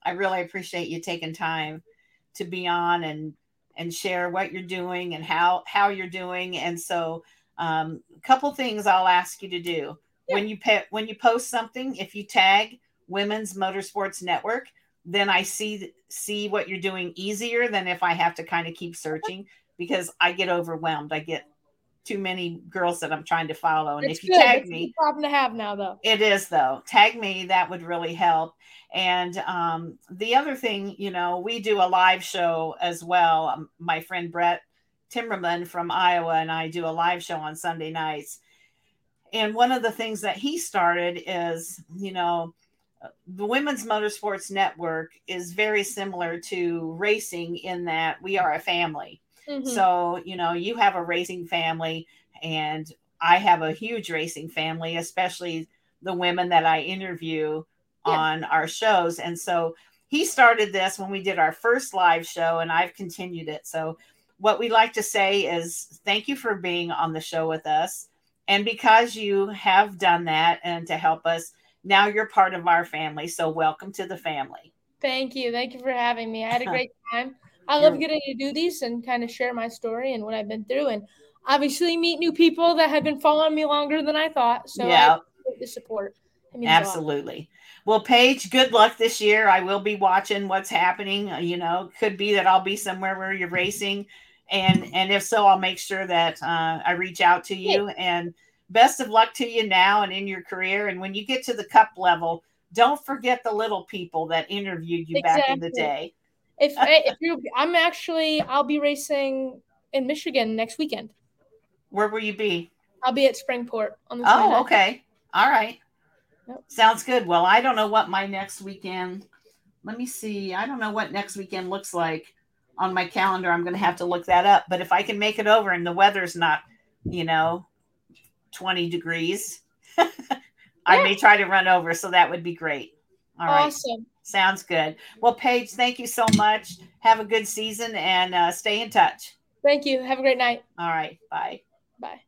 Speaker 1: I really appreciate you taking time to be on and and share what you're doing and how how you're doing. And so, um, a couple things I'll ask you to do when you pe- when you post something. If you tag Women's Motorsports Network, then I see see what you're doing easier than if I have to kind of keep searching because I get overwhelmed. I get too many girls that I'm trying to follow, and
Speaker 2: It's
Speaker 1: if you
Speaker 2: good.
Speaker 1: tag
Speaker 2: It's
Speaker 1: me,
Speaker 2: problem to have now, though.
Speaker 1: it is though. Tag me, that would really help. And um, the other thing, you know, we do a live show as well. Um, my friend Brett Timmerman from Iowa and I do a live show on Sunday nights. And one of the things that he started is, you know, the Women's Motorsports Network is very similar to racing in that we are a family.
Speaker 2: Mhm.
Speaker 1: So, you know, you have a racing family, and I have a huge racing family, especially the women that I interview
Speaker 2: Yeah.
Speaker 1: on our shows. And so he started this when we did our first live show, and I've continued it. So, what we like to say is thank you for being on the show with us. And because you have done that and to help us now you're part of our family. So welcome to the family.
Speaker 2: Thank you. Thank you for having me. I had a <laughs> great time. I love getting to do these and kind of share my story and what I've been through, and obviously meet new people that have been following me longer than I thought. So yeah, the support.
Speaker 1: Absolutely. Well, Paige, good luck this year. I will be watching what's happening. Uh, you know, could be that I'll be somewhere where you're racing, and and if so, I'll make sure that uh, I reach out to you. And best of luck to you now and in your career. And when you get to the cup level, don't forget the little people that interviewed you exactly. back in the day.
Speaker 2: If, eh, if you, I'm actually, I'll be racing in Michigan next weekend.
Speaker 1: Where will you be?
Speaker 2: I'll be at Springport
Speaker 1: on the. Oh, okay. All right. Yep. Sounds good. Well, I don't know what my next weekend. Let me see. I don't know what next weekend looks like on my calendar. I'm going to have to look that up. But if I can make it over and the weather's not, you know, 20 degrees, <laughs> I may try to run over. So that would be great. All right. Awesome. Sounds good. Well, Paige, thank you so much. Have a good season and uh, stay in touch.
Speaker 2: Thank you. Have a great night.
Speaker 1: All right. Bye.
Speaker 2: Bye.